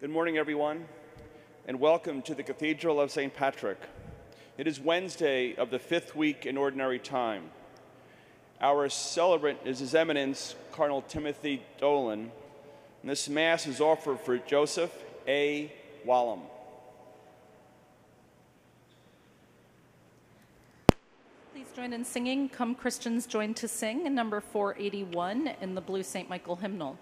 Good morning, everyone, and welcome to the Cathedral of St. Patrick. It is Wednesday of the fifth week in Ordinary Time. Our celebrant is His Eminence Cardinal Timothy Dolan, and this Mass is offered for Joseph A. Wallum. Please join in singing Come Christians Join to Sing number 481 in the Blue St. Michael hymnal.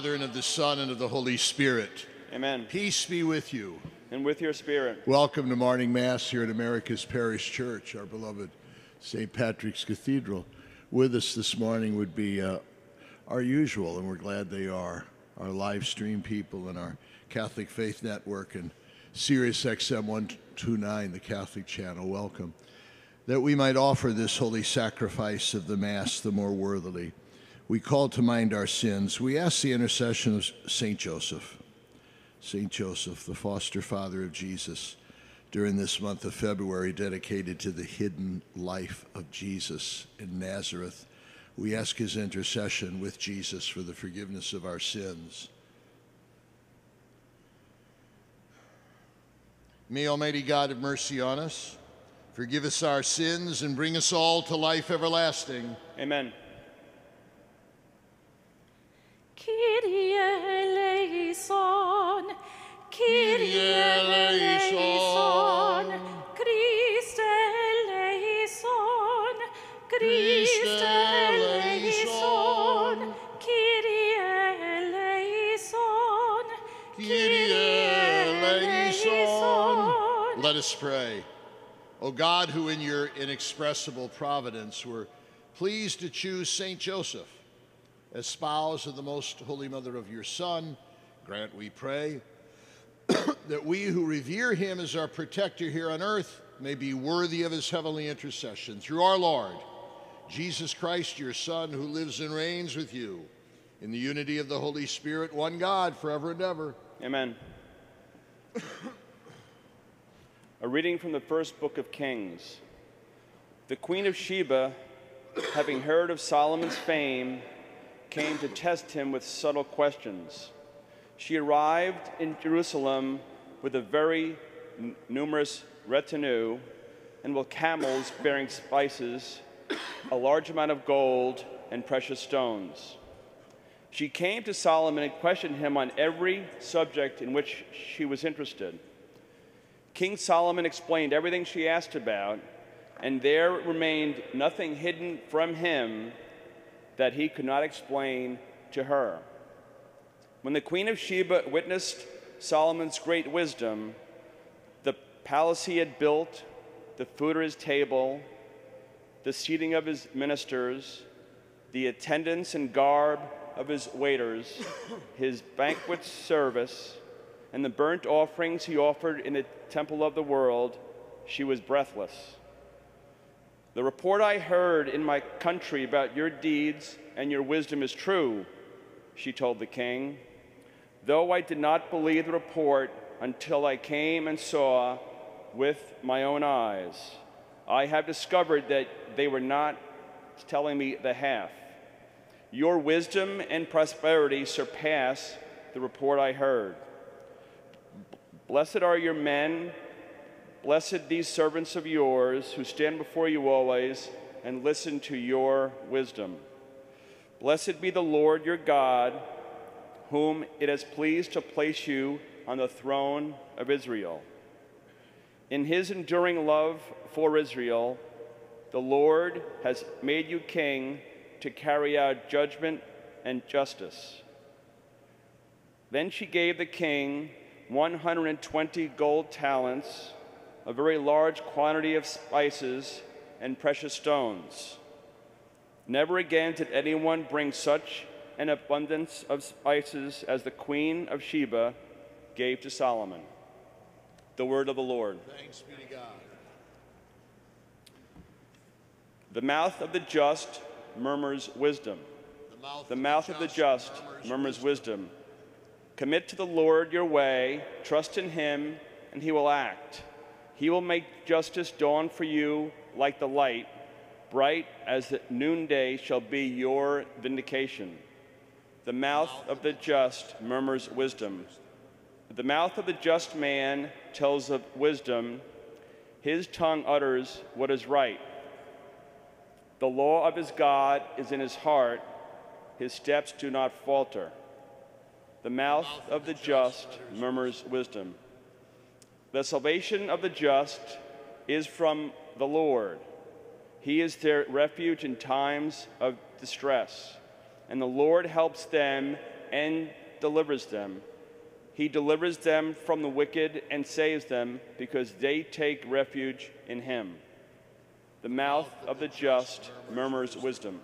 Father, and of the Son, and of the Holy Spirit. Amen. Peace be with you. And with your spirit. Welcome to morning Mass here at America's Parish Church, our beloved St. Patrick's Cathedral. With us this morning would be uh, our usual, and we're glad they are, our live stream people and our Catholic Faith Network and Sirius XM 129, the Catholic channel. Welcome. That we might offer this holy sacrifice of the Mass the more worthily. We call to mind our sins. We ask the intercession of St. Joseph. St. Joseph, the foster father of Jesus, during this month of February dedicated to the hidden life of Jesus in Nazareth. We ask his intercession with Jesus for the forgiveness of our sins. May Almighty God have mercy on us, forgive us our sins, and bring us all to life everlasting. Amen. Kyrie eleison, Kyrie eleison, Christe eleison, Christe eleison, Kyrie eleison, Kyrie eleison. Let us pray. O God, who in your inexpressible providence were pleased to choose Saint Joseph as spouse of the most holy mother of your Son, grant, we pray, that we who revere him as our protector here on earth may be worthy of his heavenly intercession. Through our Lord, Jesus Christ, your Son, who lives and reigns with you in the unity of the Holy Spirit, one God, forever and ever. Amen. A reading from the first book of Kings. The Queen of Sheba, having heard of Solomon's fame, came to test him with subtle questions. She arrived in Jerusalem with a very n- numerous retinue and with camels bearing spices, a large amount of gold, and precious stones. She came to Solomon and questioned him on every subject in which she was interested. King Solomon explained everything she asked about, and there remained nothing hidden from him that he could not explain to her. When the Queen of Sheba witnessed Solomon's great wisdom, the palace he had built, the food at his table, the seating of his ministers, the attendance and garb of his waiters, his banquet service, and the burnt offerings he offered in the temple of the world, she was breathless. The report I heard in my country about your deeds and your wisdom is true, she told the king. Though I did not believe the report until I came and saw with my own eyes, I have discovered that they were not telling me the half. Your wisdom and prosperity surpass the report I heard. Blessed are your men, blessed these servants of yours who stand before you always and listen to your wisdom. Blessed be the Lord your God, whom it has pleased to place you on the throne of Israel. In his enduring love for Israel, the Lord has made you king to carry out judgment and justice. Then she gave the king 120 gold talents, a very large quantity of spices, and precious stones. Never again did anyone bring such an abundance of spices as the queen of Sheba gave to Solomon. The word of the Lord. Thanks be to God. The mouth of the just murmurs wisdom. The mouth, The mouth of the just murmurs wisdom. Commit to the Lord your way, trust in him, and he will act. He will make justice dawn for you like the light, bright as the noonday shall be your vindication. The mouth of the just murmurs wisdom. The mouth of the just man tells of wisdom. His tongue utters what is right. The law of his God is in his heart. His steps do not falter. The mouth of the just murmurs wisdom. The salvation of the just is from the Lord. He is their refuge in times of distress, and the Lord helps them and delivers them. He delivers them from the wicked and saves them because they take refuge in him. The mouth of the just murmurs wisdom.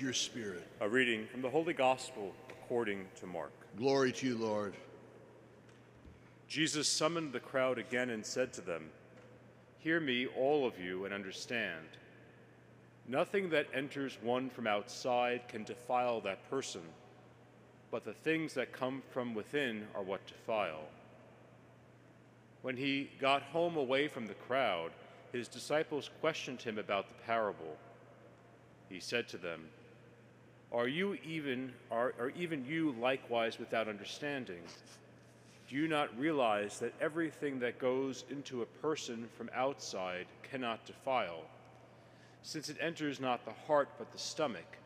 With your spirit. A reading from the Holy Gospel according to Mark. Glory to you, Lord. Jesus summoned the crowd again and said to them, Hear me, all of you, and understand. Nothing that enters one from outside can defile that person, but the things that come from within are what defile. When he got home away from the crowd, his disciples questioned him about the parable. He said to them, Are you even are, are even you likewise without understanding? Do you not realize that everything that goes into a person from outside cannot defile, since it enters not the heart but the stomach,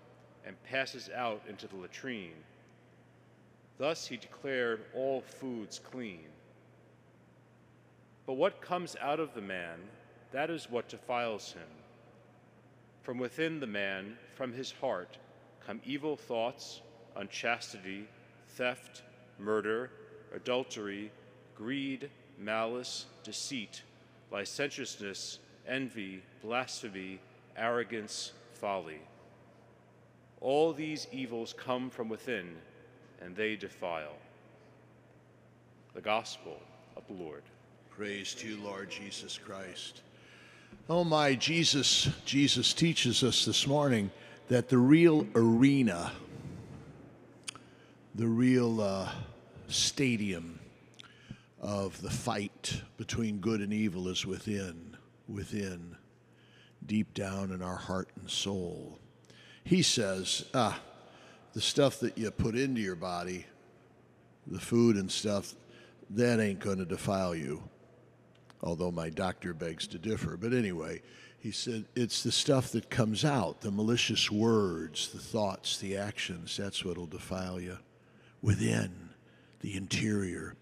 and passes out into the latrine? Thus he declared all foods clean. But what comes out of the man, that is what defiles him. From within the man, from his heart, come evil thoughts, unchastity, theft, murder, adultery, greed, malice, deceit, licentiousness, envy, blasphemy, arrogance, folly. All these evils come from within, and they defile. The Gospel of the Lord. Praise to you, Lord Jesus Christ. Oh my Jesus, Jesus teaches us this morning that the real arena, the real uh, stadium of the fight between good and evil is within, within, deep down in our heart and soul. He says, ah, the stuff that you put into your body, the food and stuff, that ain't going to defile you although my doctor begs to differ. But anyway, he said it's the stuff that comes out, the malicious words, the thoughts, the actions, that's what'll defile you within the interior.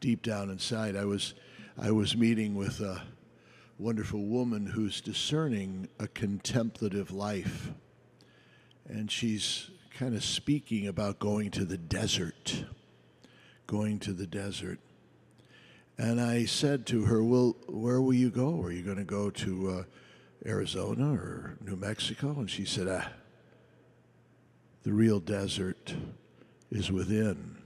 Deep down inside, I was I was meeting with a wonderful woman who's discerning a contemplative life. And she's kind of speaking about going to the desert. Going to the desert. And I said to her, Well, where will you go? Are you going to go to uh, Arizona or New Mexico? And she said, Ah, the real desert is within.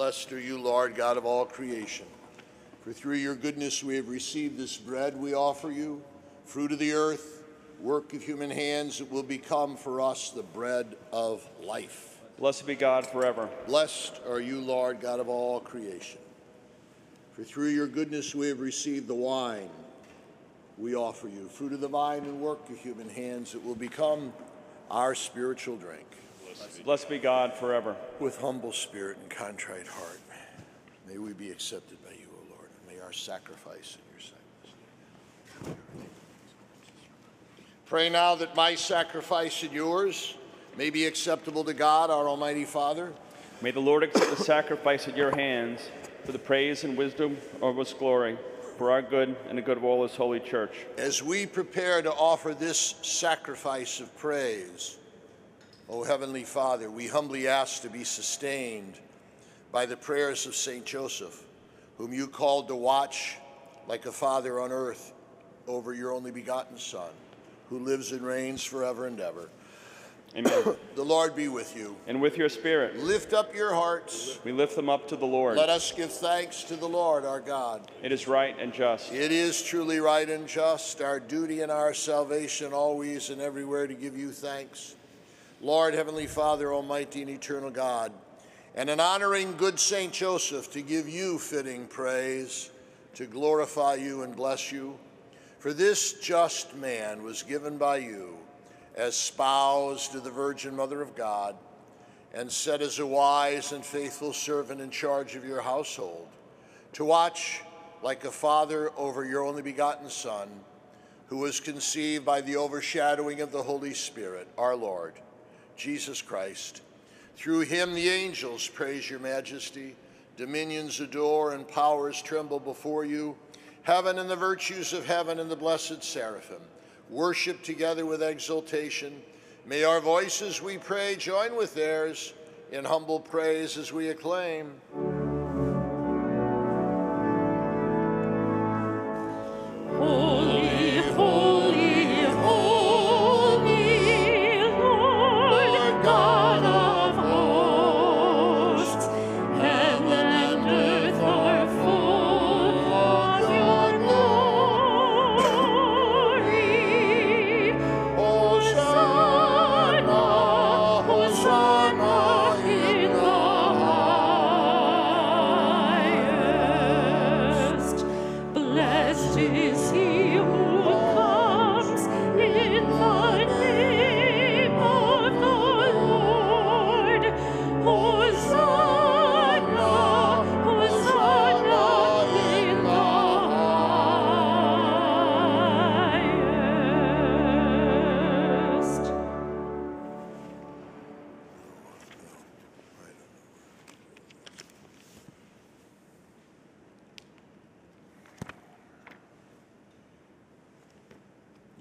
Blessed are you, Lord, God of all creation. For through your goodness we have received this bread we offer you, fruit of the earth, work of human hands, it will become for us the bread of life. Blessed be God forever. Blessed are you, Lord, God of all creation. For through your goodness we have received the wine we offer you, fruit of the vine and work of human hands, it will become our spiritual drink. Blessed be God forever. With humble spirit and contrite heart, may we be accepted by you, O Lord, and may our sacrifice in your sight. Pray now that my sacrifice and yours may be acceptable to God, our Almighty Father. May the Lord accept the sacrifice at your hands for the praise and wisdom of his glory, for our good and the good of all his holy church. As we prepare to offer this sacrifice of praise, O Heavenly Father, we humbly ask to be sustained by the prayers of St. Joseph, whom you called to watch like a father on earth over your only begotten Son, who lives and reigns forever and ever. Amen. The Lord be with you. and with your spirit, Lift up your hearts. we lift them up to the Lord. Let us give thanks to the Lord our God. It is right and just. It is truly right and just, our duty and our salvation, always and everywhere to give you thanks. Lord, Heavenly Father, Almighty and Eternal God, and in honoring good Saint Joseph to give you fitting praise, to glorify you and bless you. For this just man was given by you as spouse to the Virgin Mother of God, and set as a wise and faithful servant in charge of your household, to watch like a father over your only begotten Son, who was conceived by the overshadowing of the Holy Spirit, our Lord, Jesus Christ. Through him the angels praise your majesty, dominions adore, and powers tremble before you. Heaven and the virtues of heaven and the blessed seraphim worship together with exultation. May our voices, we pray, join with theirs in humble praise as we acclaim.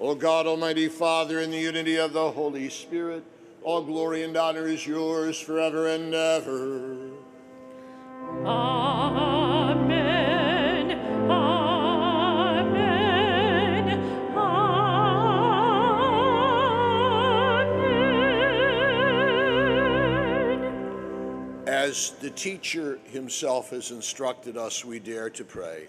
O God, Almighty Father, in the unity of the Holy Spirit, all glory and honor is yours forever and ever. Amen. Amen. Amen. As the teacher himself has instructed us, we dare to pray.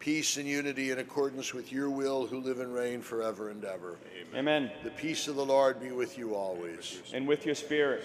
peace and unity in accordance with your will, who live and reign forever and ever. Amen. The peace of the Lord be with you always. And with your spirit.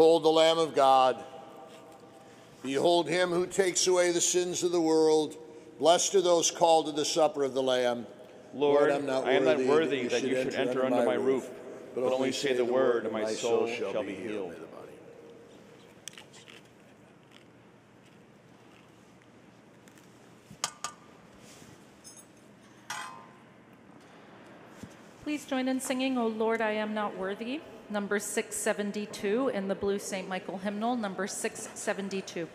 Behold the Lamb of God. Behold him who takes away the sins of the world. Blessed are those called to the supper of the Lamb. Lord, I'm not I am not worthy worthy that you should enter under my roof, but but only say the word, and my soul shall be healed. May Please join in singing, O Lord, I am not worthy, number 672 in the Blue St. Michael hymnal, number 672.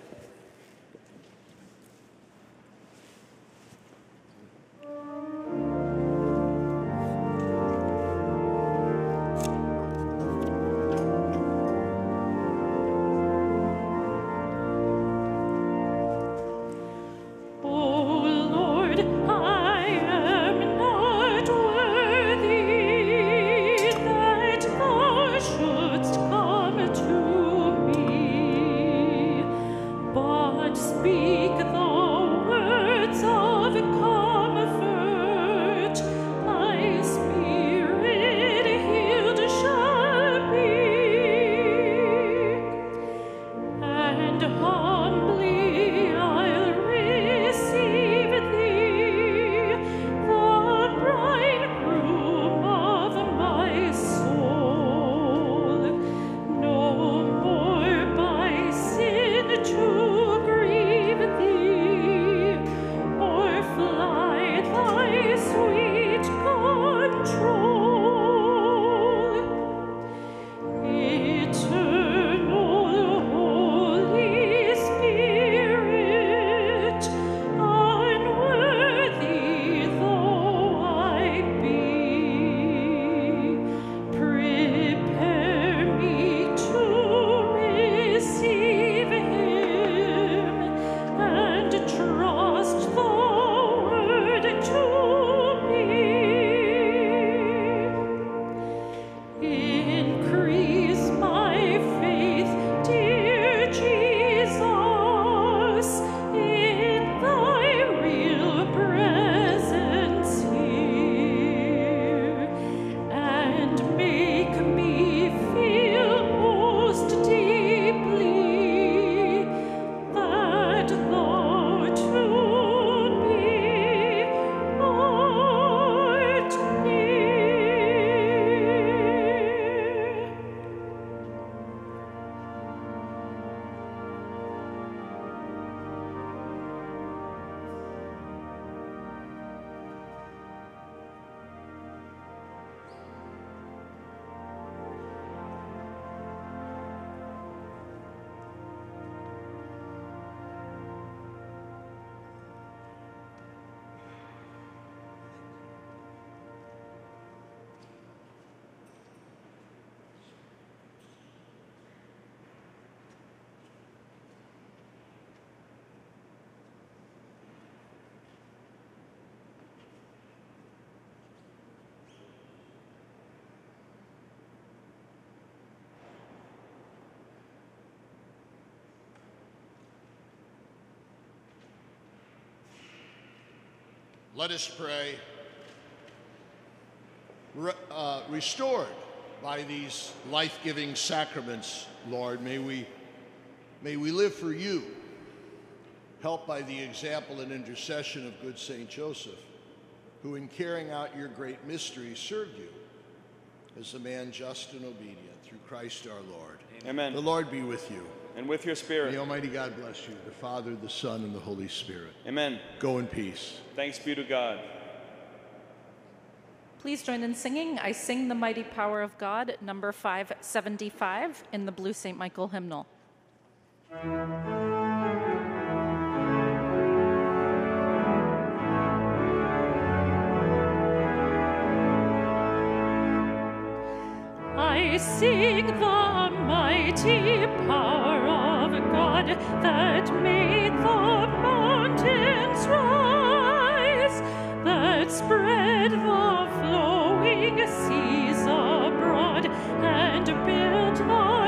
Let us pray. Re- uh, restored by these life giving sacraments, Lord, may we, may we live for you, helped by the example and intercession of good Saint Joseph, who in carrying out your great mystery served you as a man just and obedient through Christ our Lord. Amen. The Lord be with you. And with your spirit. May. Almighty God bless you, the Father, the Son, and the Holy Spirit. Amen. Go in peace. Thanks be to God. Please join in singing I Sing the Mighty Power of God, number 575 in the Blue St. Michael hymnal. I sing the mighty power of God that made the mountains rise, that spread the flowing seas abroad, and built the